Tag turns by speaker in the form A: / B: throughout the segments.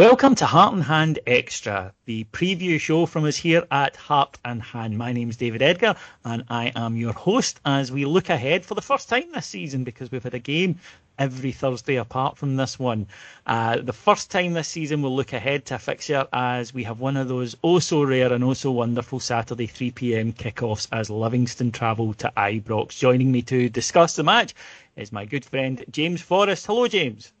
A: Welcome to Heart and Hand Extra, the preview show from us here at Heart and Hand. My name is David Edgar, and I am your host as we look ahead for the first time this season because we've had a game every Thursday apart from this one. Uh, the first time this season we'll look ahead to a fixture as we have one of those oh so rare and oh so wonderful Saturday 3 pm kickoffs as Livingston travel to Ibrox. Joining me to discuss the match is my good friend James Forrest. Hello, James.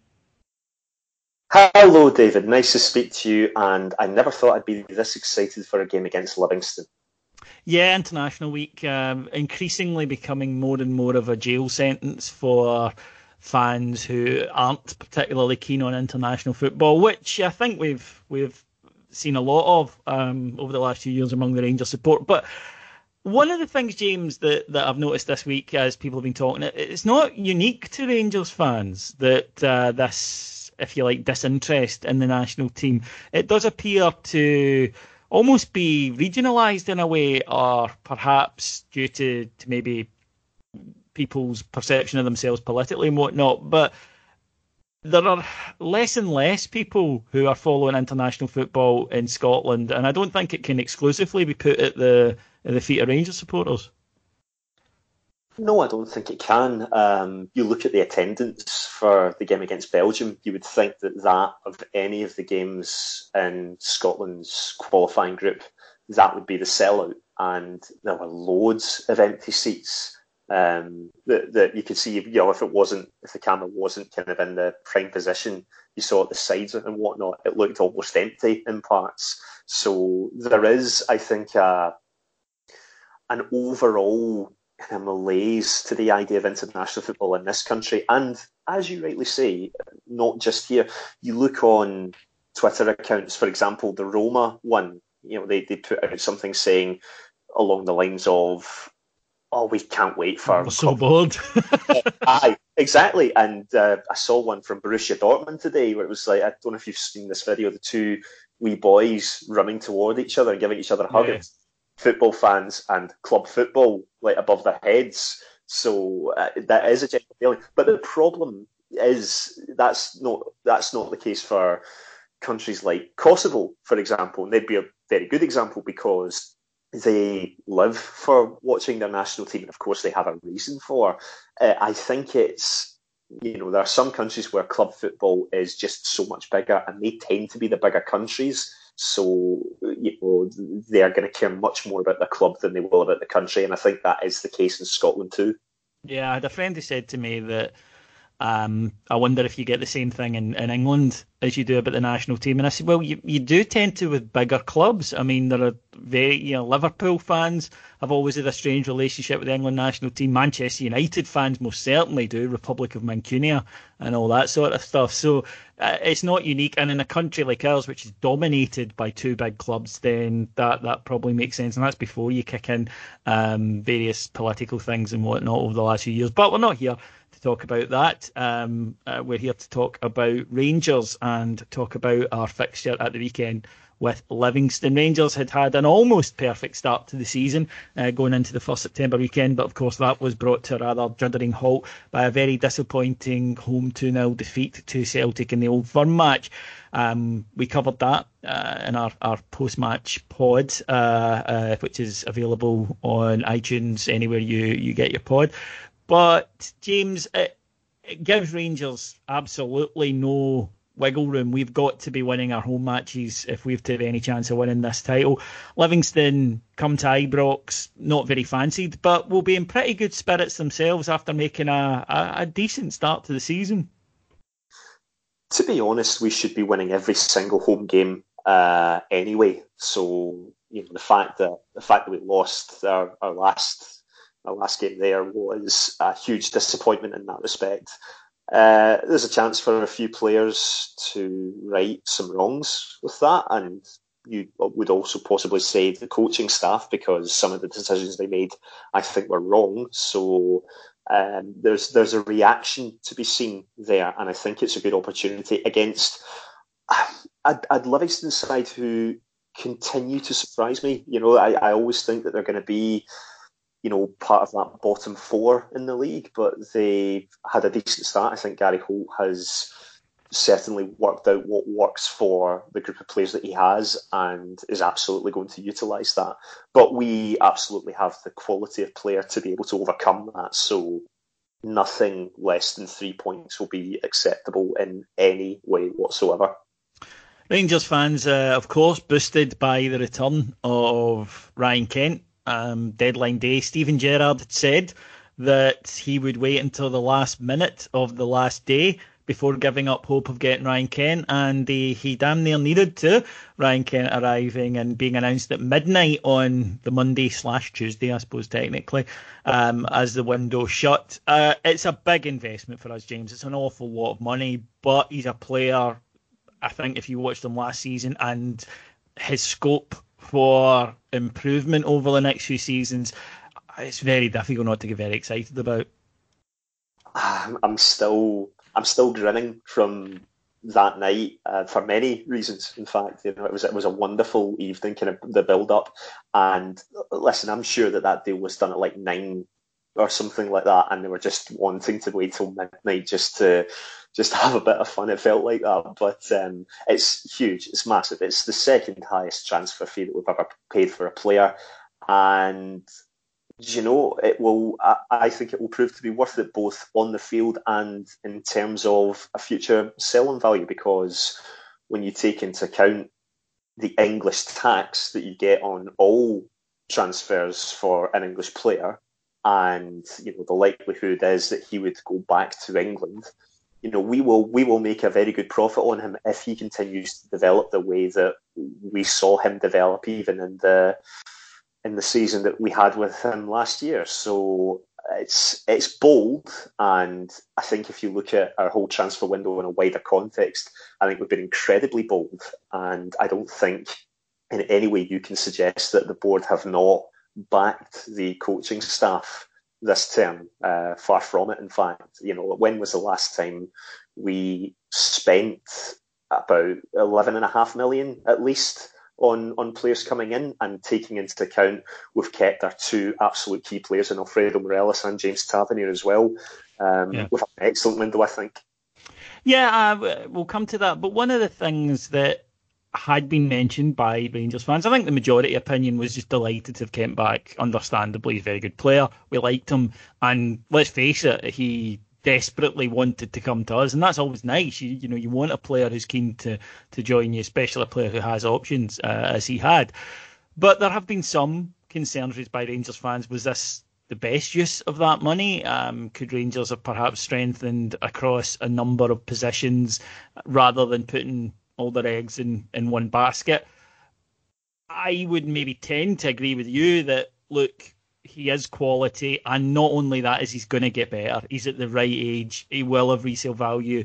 B: Hello, David. Nice to speak to you. And I never thought I'd be this excited for a game against Livingston.
A: Yeah, International Week um, increasingly becoming more and more of a jail sentence for fans who aren't particularly keen on international football, which I think we've we've seen a lot of um, over the last few years among the Rangers support. But one of the things, James, that, that I've noticed this week as people have been talking, it's not unique to Rangers fans that uh, this if you like, disinterest in the national team. It does appear to almost be regionalised in a way, or perhaps due to, to maybe people's perception of themselves politically and whatnot. But there are less and less people who are following international football in Scotland, and I don't think it can exclusively be put at the at the feet of Rangers supporters.
B: No, I don't think it can. Um, you look at the attendance for the game against Belgium, you would think that that of any of the games in Scotland's qualifying group, that would be the sellout. And there were loads of empty seats um, that, that you could see. You know, if it wasn't, if the camera wasn't kind of in the prime position, you saw at the sides and whatnot, it looked almost empty in parts. So there is, I think, uh, an overall kind of malaise to the idea of international football in this country. And as you rightly say, not just here. You look on Twitter accounts, for example, the Roma one, you know, they, they put out something saying along the lines of, oh, we can't wait for...
A: We're so bored.
B: Aye, exactly. And uh, I saw one from Borussia Dortmund today where it was like, I don't know if you've seen this video, the two wee boys running toward each other and giving each other hugs. Football fans and club football like above their heads. So uh, that is a general feeling. But the problem is that's not that's not the case for countries like Kosovo, for example. And they'd be a very good example because they live for watching their national team, and of course they have a reason for. Uh, I think it's you know there are some countries where club football is just so much bigger, and they tend to be the bigger countries. So you know they are going to care much more about the club than they will about the country, and I think that is the case in Scotland too.
A: Yeah, I had a friend who said to me that um, I wonder if you get the same thing in, in England as you do about the national team. And I said, well, you, you do tend to with bigger clubs. I mean, there are very, you know, Liverpool fans have always had a strange relationship with the England national team. Manchester United fans most certainly do. Republic of Mancunia and all that sort of stuff. So uh, it's not unique. And in a country like ours, which is dominated by two big clubs, then that that probably makes sense. And that's before you kick in um, various political things and whatnot over the last few years. But we're not here to talk about that. Um, uh, we're here to talk about Rangers and talk about our fixture at the weekend with Livingston. Rangers had had an almost perfect start to the season uh, going into the first September weekend, but of course that was brought to a rather juddering halt by a very disappointing home 2 0 defeat to Celtic in the Old Firm match. Um, we covered that uh, in our, our post match pod, uh, uh, which is available on iTunes, anywhere you, you get your pod. But, James, it, it gives Rangers absolutely no wiggle room. We've got to be winning our home matches if we've to have any chance of winning this title. Livingston come to Ibrox, not very fancied, but will be in pretty good spirits themselves after making a, a, a decent start to the season.
B: To be honest, we should be winning every single home game uh, anyway. So you know the fact that the fact that we lost our, our last our last game there was a huge disappointment in that respect. Uh, there's a chance for a few players to right some wrongs with that, and you would also possibly say the coaching staff because some of the decisions they made, I think, were wrong. So um, there's there's a reaction to be seen there, and I think it's a good opportunity against a, a Livingston side who continue to surprise me. You know, I, I always think that they're going to be you know, part of that bottom four in the league, but they had a decent start. I think Gary Holt has certainly worked out what works for the group of players that he has and is absolutely going to utilise that. But we absolutely have the quality of player to be able to overcome that. So nothing less than three points will be acceptable in any way whatsoever.
A: Rangers fans, uh, of course, boosted by the return of Ryan Kent um, deadline day, Steven Gerrard had said that he would wait until the last minute of the last day before giving up hope of getting Ryan Kent, and he, he damn near needed to. Ryan Kent arriving and being announced at midnight on the Monday slash Tuesday, I suppose technically, um, as the window shut. Uh, it's a big investment for us, James. It's an awful lot of money, but he's a player. I think if you watched him last season and his scope for improvement over the next few seasons, it's very difficult not to get very excited about.
B: I'm still I'm still grinning from that night uh, for many reasons. In fact, you know, it was it was a wonderful evening, kind of the build up. And listen, I'm sure that that deal was done at like nine or something like that, and they were just wanting to wait till midnight just to just have a bit of fun. It felt like that, but um, it's huge. It's massive. It's the second highest transfer fee that we've ever paid for a player, and you know it will. I, I think it will prove to be worth it both on the field and in terms of a future selling value because when you take into account the English tax that you get on all transfers for an English player, and you know the likelihood is that he would go back to England you know, we will we will make a very good profit on him if he continues to develop the way that we saw him develop, even in the in the season that we had with him last year. So it's it's bold, and I think if you look at our whole transfer window in a wider context, I think we've been incredibly bold, and I don't think in any way you can suggest that the board have not backed the coaching staff this term. Uh, far from it, in fact. You know, when was the last time we spent about eleven and a half million at least on on players coming in and taking into account we've kept our two absolute key players in Alfredo Morelos and James Tavernier as well. Um, yeah. With an excellent window, I think.
A: Yeah, uh, we'll come to that. But one of the things that had been mentioned by Rangers fans. I think the majority opinion was just delighted to have Kent back. Understandably, he's a very good player. We liked him, and let's face it, he desperately wanted to come to us, and that's always nice. You, you know, you want a player who's keen to to join you, especially a player who has options uh, as he had. But there have been some concerns raised by Rangers fans. Was this the best use of that money? Um, could Rangers have perhaps strengthened across a number of positions rather than putting all their eggs in, in one basket. I would maybe tend to agree with you that look, he is quality, and not only that is he's going to get better. He's at the right age. He will have resale value.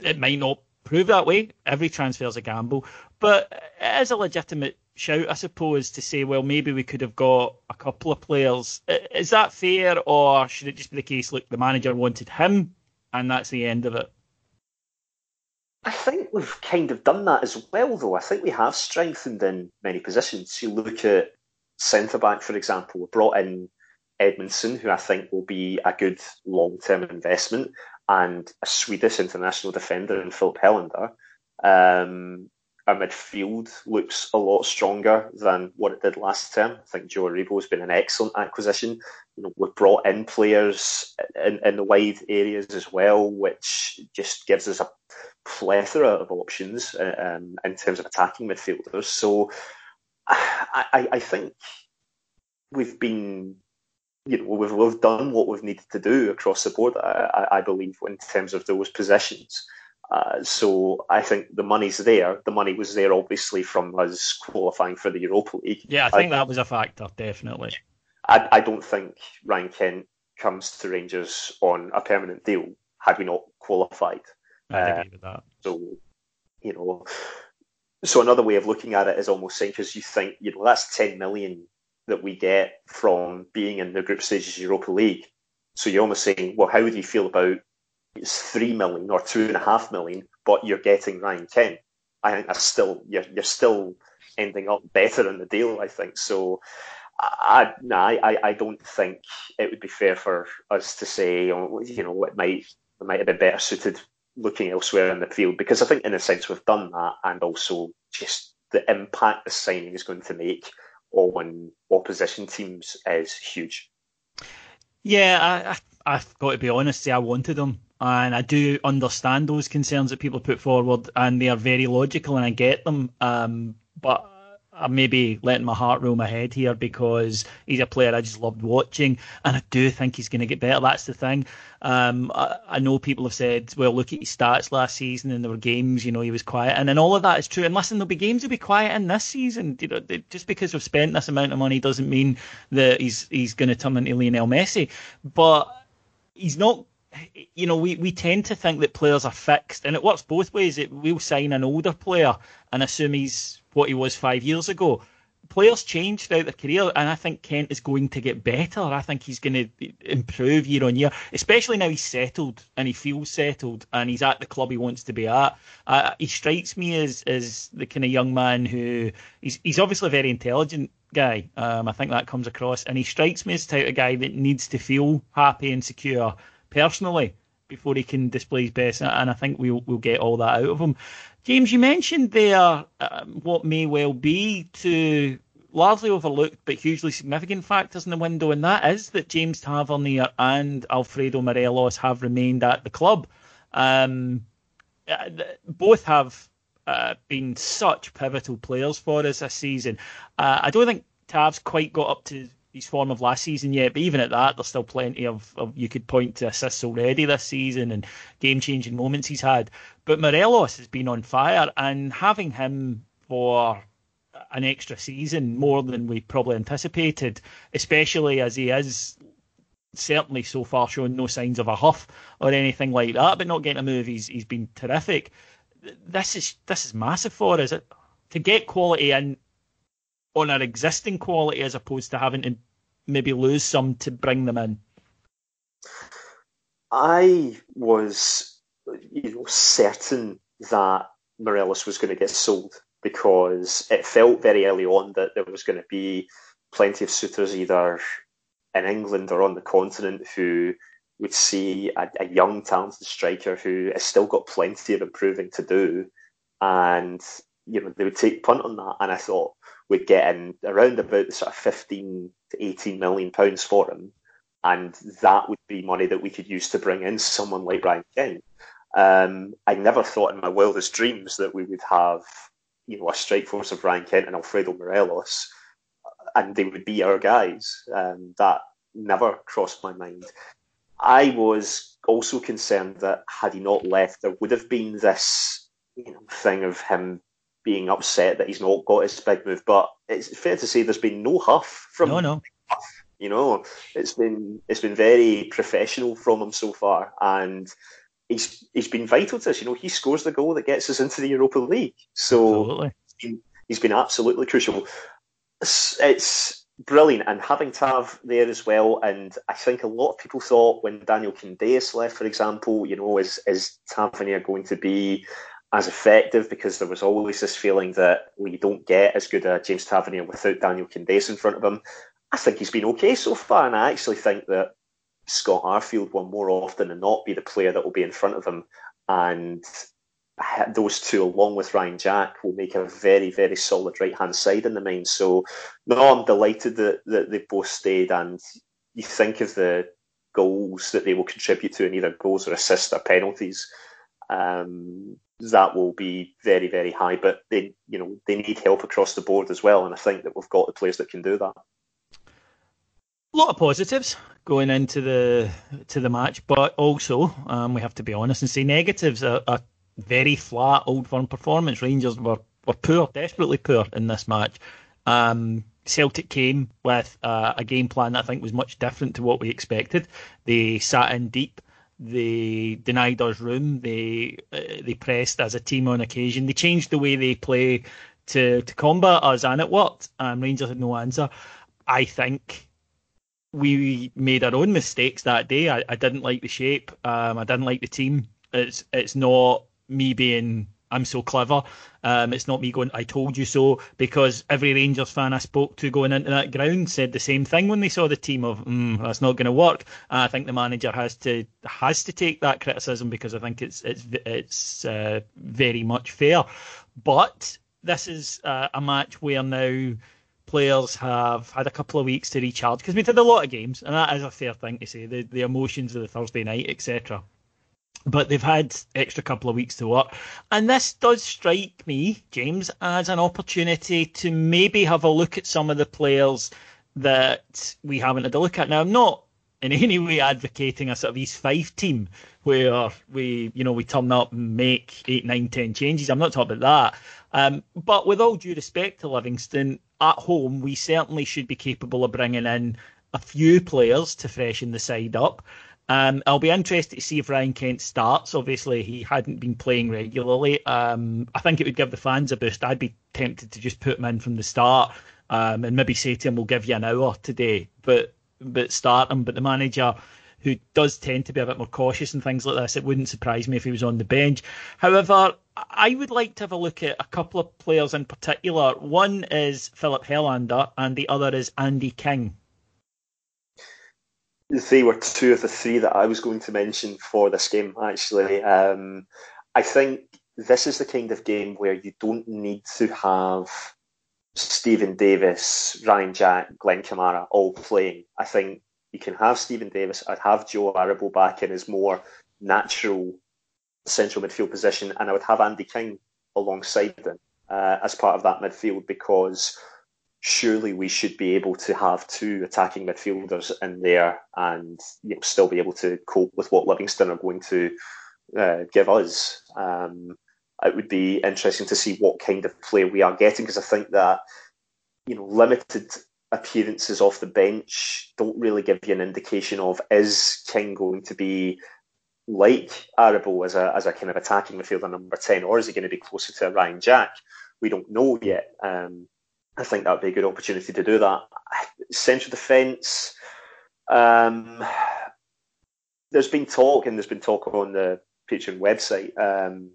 A: It might not prove that way. Every transfer is a gamble, but it is a legitimate shout, I suppose, to say, well, maybe we could have got a couple of players. Is that fair, or should it just be the case? Look, the manager wanted him, and that's the end of it.
B: I think we've kind of done that as well, though. I think we have strengthened in many positions. You look at centre back, for example, we brought in Edmundson, who I think will be a good long term investment, and a Swedish international defender in Filip Helander. Um, our midfield looks a lot stronger than what it did last term. I think Joe Aribo has been an excellent acquisition. You know, we've brought in players in, in the wide areas as well, which just gives us a plethora of options uh, um, in terms of attacking midfielders. So I, I, I think we've been you know, we've, we've done what we've needed to do across the board, I, I believe, in terms of those positions. Uh, so I think the money's there. The money was there, obviously, from us qualifying for the Europa League.
A: Yeah, I think I, that was a factor, definitely.
B: I, I don't think Ryan Kent comes to Rangers on a permanent deal had we not qualified.
A: I agree with that.
B: So, you know, so another way of looking at it is almost saying because you think, you know, that's 10 million that we get from being in the group stages Europa League. So you're almost saying, well, how do you feel about it's three million or two and a half million, but you're getting Ryan Kent? I think that's still you're you're still ending up better in the deal. I think so. I, no, I, I don't think it would be fair for us to say, oh, you know, it might it might have been better suited looking elsewhere in the field because I think, in a sense, we've done that, and also just the impact the signing is going to make on opposition teams is huge.
A: Yeah, I, have got to be honest. I wanted them, and I do understand those concerns that people put forward, and they are very logical, and I get them. Um, but I'm maybe letting my heart rule my head here because he's a player I just loved watching, and I do think he's going to get better. That's the thing. Um, I, I, know people have said, well, look at his stats last season, and there were games, you know, he was quiet, and then all of that is true. And listen, there'll be games he'll be quiet in this season. You know, just because we've spent this amount of money doesn't mean that he's he's going to turn into Lionel Messi, but he's not you know, we, we tend to think that players are fixed, and it works both ways. It, we'll sign an older player and assume he's what he was five years ago. Players change throughout their career, and I think Kent is going to get better. I think he's going to improve year on year, especially now he's settled and he feels settled and he's at the club he wants to be at. Uh, he strikes me as as the kind of young man who he's he's obviously a very intelligent guy. Um, I think that comes across, and he strikes me as the type of guy that needs to feel happy and secure personally before he can display his best, and I think we'll we'll get all that out of him. James, you mentioned there um, what may well be to largely overlooked but hugely significant factors in the window, and that is that James Tavernier and Alfredo Morelos have remained at the club. Um, uh, both have uh, been such pivotal players for us this season. Uh, I don't think Tav's quite got up to his form of last season yet, but even at that, there's still plenty of, of you could point to assists already this season and game changing moments he's had. But Morelos has been on fire, and having him for an extra season more than we probably anticipated, especially as he is certainly so far shown no signs of a huff or anything like that, but not getting a move, he's he's been terrific. This is this is massive for us. To get quality in on our existing quality as opposed to having to maybe lose some to bring them in?
B: I was, you know, certain that Morelos was going to get sold because it felt very early on that there was going to be plenty of suitors either in England or on the continent who would see a, a young talented striker who has still got plenty of improving to do, and you know they would take punt on that. And I thought, we'd get in around about the sort of 15 to 18 million pounds for him. And that would be money that we could use to bring in someone like Ryan Kent. Um, I never thought in my wildest dreams that we would have, you know, a strike force of Ryan Kent and Alfredo Morelos, and they would be our guys. Um, that never crossed my mind. I was also concerned that had he not left, there would have been this, you know, thing of him being upset that he's not got his big move, but it's fair to say there's been no huff from
A: no, no.
B: You know, it's been it's been very professional from him so far, and he's he's been vital to us. You know, he scores the goal that gets us into the Europa League, so he's been, he's been absolutely crucial. It's, it's brilliant, and having Tav there as well. And I think a lot of people thought when Daniel Candeias left, for example, you know, is is Tavernier going to be as effective because there was always this feeling that we don't get as good a James Tavernier without Daniel Candeias in front of him. I think he's been okay so far, and I actually think that Scott Arfield will more often than not be the player that will be in front of him, and those two, along with Ryan Jack, will make a very, very solid right hand side in the main. So, no, I'm delighted that, that they both stayed, and you think of the goals that they will contribute to in either goals or assists or penalties. Um, that will be very, very high. But they, you know, they need help across the board as well, and I think that we've got the players that can do that
A: a lot of positives going into the to the match, but also um, we have to be honest and say negatives. A, a, very flat Old Firm performance. Rangers were, were poor, desperately poor in this match. Um, Celtic came with uh, a game plan that I think was much different to what we expected. They sat in deep. They denied us room. They uh, they pressed as a team on occasion. They changed the way they play to to combat us, and it worked. Um, Rangers had no answer. I think we made our own mistakes that day. I, I didn't like the shape. Um, I didn't like the team. It's it's not me being I'm so clever. Um, it's not me going I told you so because every Rangers fan I spoke to going into that ground said the same thing when they saw the team of mm, that's not going to work. And I think the manager has to has to take that criticism because I think it's it's it's uh, very much fair. But this is uh, a match where now players have had a couple of weeks to recharge because we've had a lot of games, and that is a fair thing to say. The the emotions of the Thursday night, etc. But they've had extra couple of weeks to work, and this does strike me, James, as an opportunity to maybe have a look at some of the players that we haven't had a look at. Now, I'm not in any way advocating a sort of East Five team where we, you know, we turn up and make eight, nine, ten changes. I'm not talking about that. Um, but with all due respect to Livingston, at home, we certainly should be capable of bringing in a few players to freshen the side up. Um, I'll be interested to see if Ryan Kent starts. Obviously, he hadn't been playing regularly. Um, I think it would give the fans a boost. I'd be tempted to just put him in from the start um, and maybe say to him, "We'll give you an hour today," but but start him. But the manager who does tend to be a bit more cautious and things like this. It wouldn't surprise me if he was on the bench. However, I would like to have a look at a couple of players in particular. One is Filip Helander, and the other is Andy King.
B: They were two of the three that I was going to mention for this game, actually. Um, I think this is the kind of game where you don't need to have Steven Davis, Ryan Jack, Glenn Kamara all playing. I think you can have Steven Davis. I'd have Joe Aribo back in his more natural central midfield position, and I would have Andy King alongside them uh, as part of that midfield because surely we should be able to have two attacking midfielders in there and you know, still be able to cope with what Livingston are going to uh, give us. Um, it would be interesting to see what kind of play we are getting because I think that you know limited appearances off the bench don't really give you an indication of is King going to be like Aribo as a as a kind of attacking midfielder number ten, or is he going to be closer to Ryan Jack? We don't know yet. Um, I think that would be a good opportunity to do that. Central defence. Um, there's been talk, and there's been talk on the Patreon website um,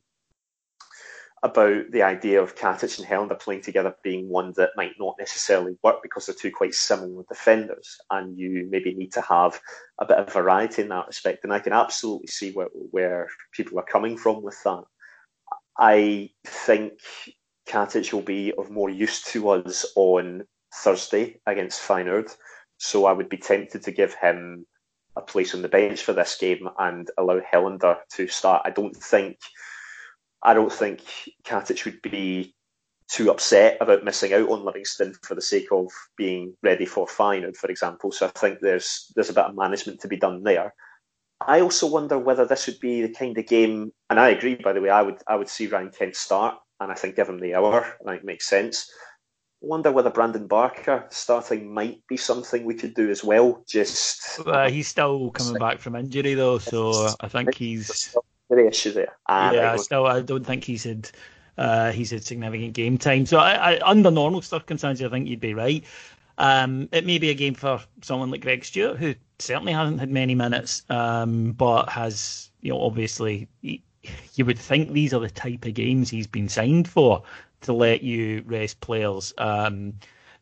B: about the idea of Katic and Helander playing together being one that might not necessarily work because they're two quite similar defenders, and you maybe need to have a bit of variety in that respect. And I can absolutely see where, where people are coming from with that. I think Katic will be of more use to us on Thursday against Feyenoord, so I would be tempted to give him a place on the bench for this game and allow Helander to start. I don't think I don't think Katic would be too upset about missing out on Livingston for the sake of being ready for Feyenoord, for example. So I think there's there's a bit of management to be done there. I also wonder whether this would be the kind of game, and I agree. By the way, I would I would see Ryan Kent start and I think give him the hour. I think makes sense. Wonder whether Brandon Barker starting might be something we could do as well. Just
A: uh, he's still coming back from injury though, so I think he's
B: the issue there.
A: Ah, yeah, right. still I don't think he's had uh, he's had significant game time. So I, I, under normal circumstances, I think you'd be right. Um, it may be a game for someone like Greg Stewart, who certainly hasn't had many minutes, um, but has, you know, obviously, he, you would think these are the type of games he's been signed for to let you rest players, um,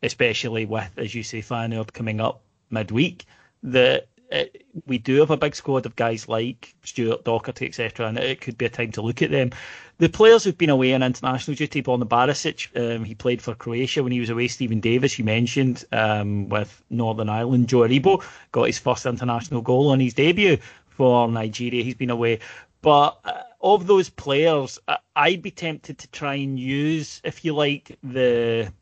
A: especially with, as you say, Feyenoord coming up midweek. That it, we do have a big squad of guys like Stuart Doherty, etc., and it could be a time to look at them. The players who've been away on international duty, Borna Barisic, um, he played for Croatia when he was away. Steven Davis, you mentioned, um, with Northern Ireland. Joe Aribo got his first international goal on his debut for Nigeria. He's been away. But uh, of those players, I'd be tempted to try and use, if you like, the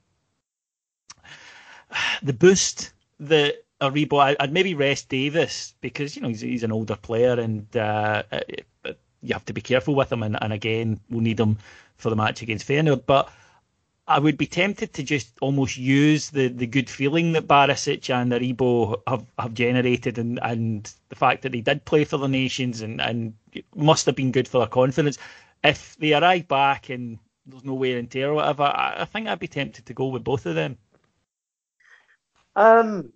A: the boost that Aribo. I'd maybe rest Davis because you know he's, he's an older player and uh you have to be careful with him. And, and again, we'll need him for the match against Feyenoord. But I would be tempted to just almost use the, the good feeling that Barisic and Aribo have, have generated and, and the fact that they did play for the nations and, and must have been good for their confidence. If they arrive back and there's no wear and tear or whatever, I, I think I'd be tempted to go with both of them.
B: Um,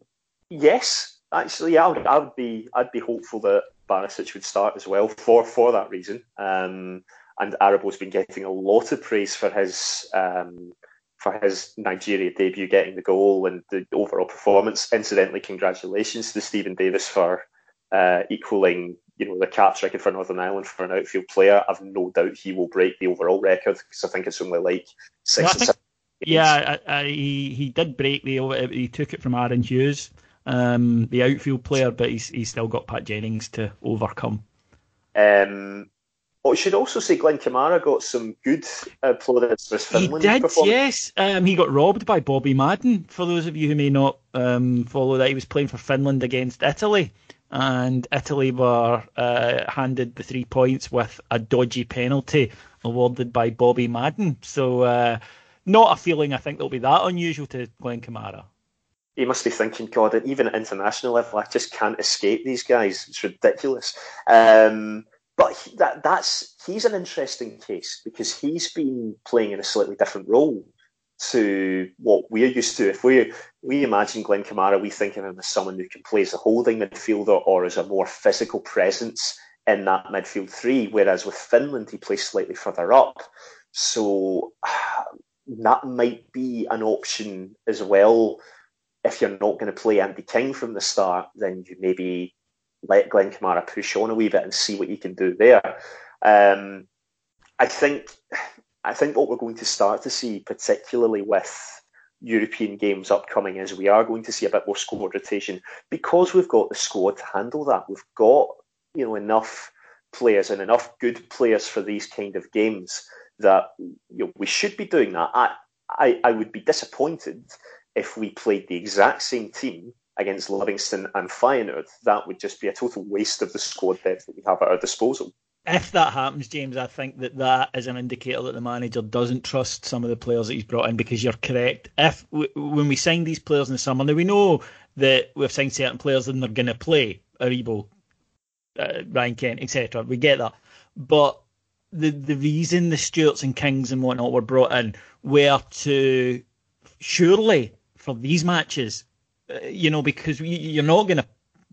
B: yes, actually, I would, I would be I'd be hopeful that Barisic would start as well for for that reason. Um, and Aribo's been getting a lot of praise for his um, for his Nigeria debut, getting the goal and the overall performance. Incidentally, congratulations to Steven Davis for uh, equaling you know the caps record for Northern Ireland for an outfield player. I've no doubt he will break the overall record because I think it's only like six.
A: Well, think, yeah, I, I, he he did break the. Overall. He took it from Aaron Hughes um, the outfield player, but he's he's still got Pat Jennings to overcome.
B: Um, I should also say Glenn Kamara got some good plaudits for Finland.
A: He did, yes. Um, he got robbed by Bobby Madden. For those of you who may not um, follow that, he was playing for Finland against Italy, and Italy were uh, handed the three points with a dodgy penalty awarded by Bobby Madden. So, uh, not a feeling I think that'll be that unusual to Glenn Kamara
B: he must be thinking, God, even at international level, I just can't escape these guys. It's ridiculous. Um, but he, that, that's he's an interesting case because he's been playing in a slightly different role to what we're used to. If we we imagine Glenn Kamara, we think of him as someone who can play as a holding midfielder or as a more physical presence in that midfield three. Whereas with Finland, he plays slightly further up. So that might be an option as well if you're not going to play Andy King from the start, then you maybe let Glenn Kamara push on a wee bit and see what you can do there. Um, I think I think what we're going to start to see, particularly with European games upcoming, is we are going to see a bit more squad rotation because we've got the squad to handle that. We've got you know enough players and enough good players for these kind of games that you know, we should be doing that. I, I, I would be disappointed if we played the exact same team against Livingston and Feyenoord, that would just be a total waste of the squad depth that we have at our disposal.
A: If that happens, James, I think that that is an indicator that the manager doesn't trust some of the players that he's brought in. Because you're correct. If when we sign these players in the summer, now we know that we've signed certain players and they're going to play Aribo, uh, Ryan Kent, etc. We get that, but the the reason the Stewarts and Kings and whatnot were brought in were to surely for these matches, uh, you know, because you're not going to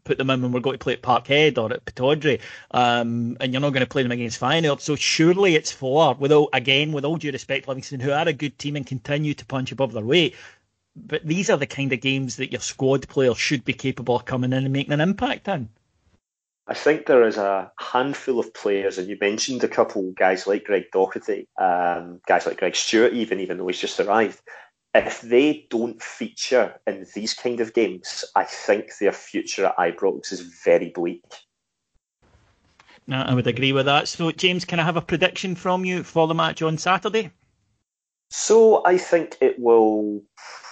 A: put them in when we're going to play at Parkhead or at Pittodrie, um, and you're not going to play them against Feyenoord. So surely it's for, without again, with all due respect, Livingston, who are a good team and continue to punch above their weight. But these are the kind of games that your squad players should be capable of coming in and making an impact in.
B: I think there is a handful of players, and you mentioned a couple guys like Greg Docherty, um, guys like Greg Stewart, even even though he's just arrived if they don't feature in these kind of games, I think their future at Ibrox is very bleak.
A: No, I would agree with that. So, James, can I have a prediction from you for the match on Saturday?
B: So, I think it will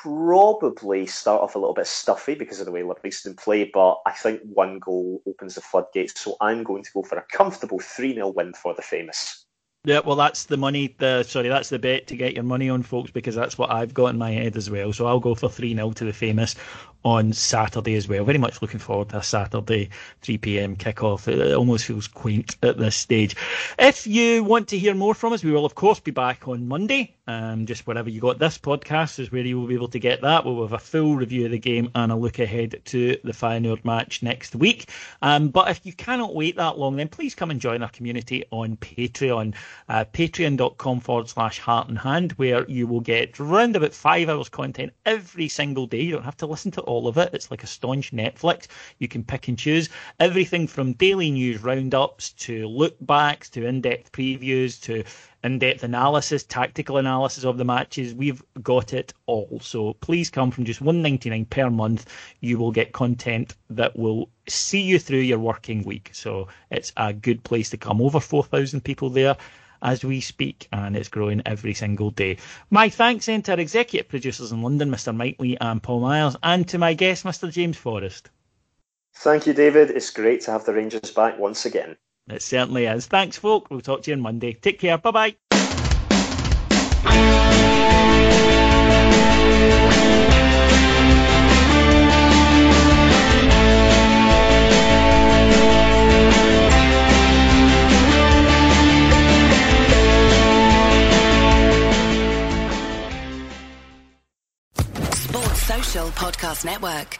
B: probably start off a little bit stuffy because of the way Livingston play, but I think one goal opens the floodgates. So, I'm going to go for a comfortable 3 0 win for the famous.
A: Yeah, well, that's the money. The sorry, that's the bet to get your money on, folks, because that's what I've got in my head as well. So I'll go for three 0 to the famous on Saturday as well. Very much looking forward to a Saturday 3 p.m. kickoff. It almost feels quaint at this stage. If you want to hear more from us, we will of course be back on Monday. Um, just wherever you got this podcast is where you will be able to get that. We'll have a full review of the game and a look ahead to the Feyenoord match next week. Um, but if you cannot wait that long, then please come and join our community on Patreon. Uh, Patreon.com forward slash heart and hand, where you will get around about five hours content every single day. You don't have to listen to all of it. It's like a staunch Netflix. You can pick and choose everything from daily news roundups to look backs to in depth previews to in depth analysis, tactical analysis of the matches. We've got it all. So please come from just one ninety nine per month. You will get content that will see you through your working week. So it's a good place to come. Over 4,000 people there as we speak, and it's growing every single day. My thanks then to our executive producers in London, Mr. Mike Lee and Paul Myers, and to my guest, Mr. James Forrest.
B: Thank you, David. It's great to have the Rangers back once again.
A: It certainly is. Thanks, folk. We'll talk to you on Monday. Take care. Bye bye.
C: Sports Social Podcast Network.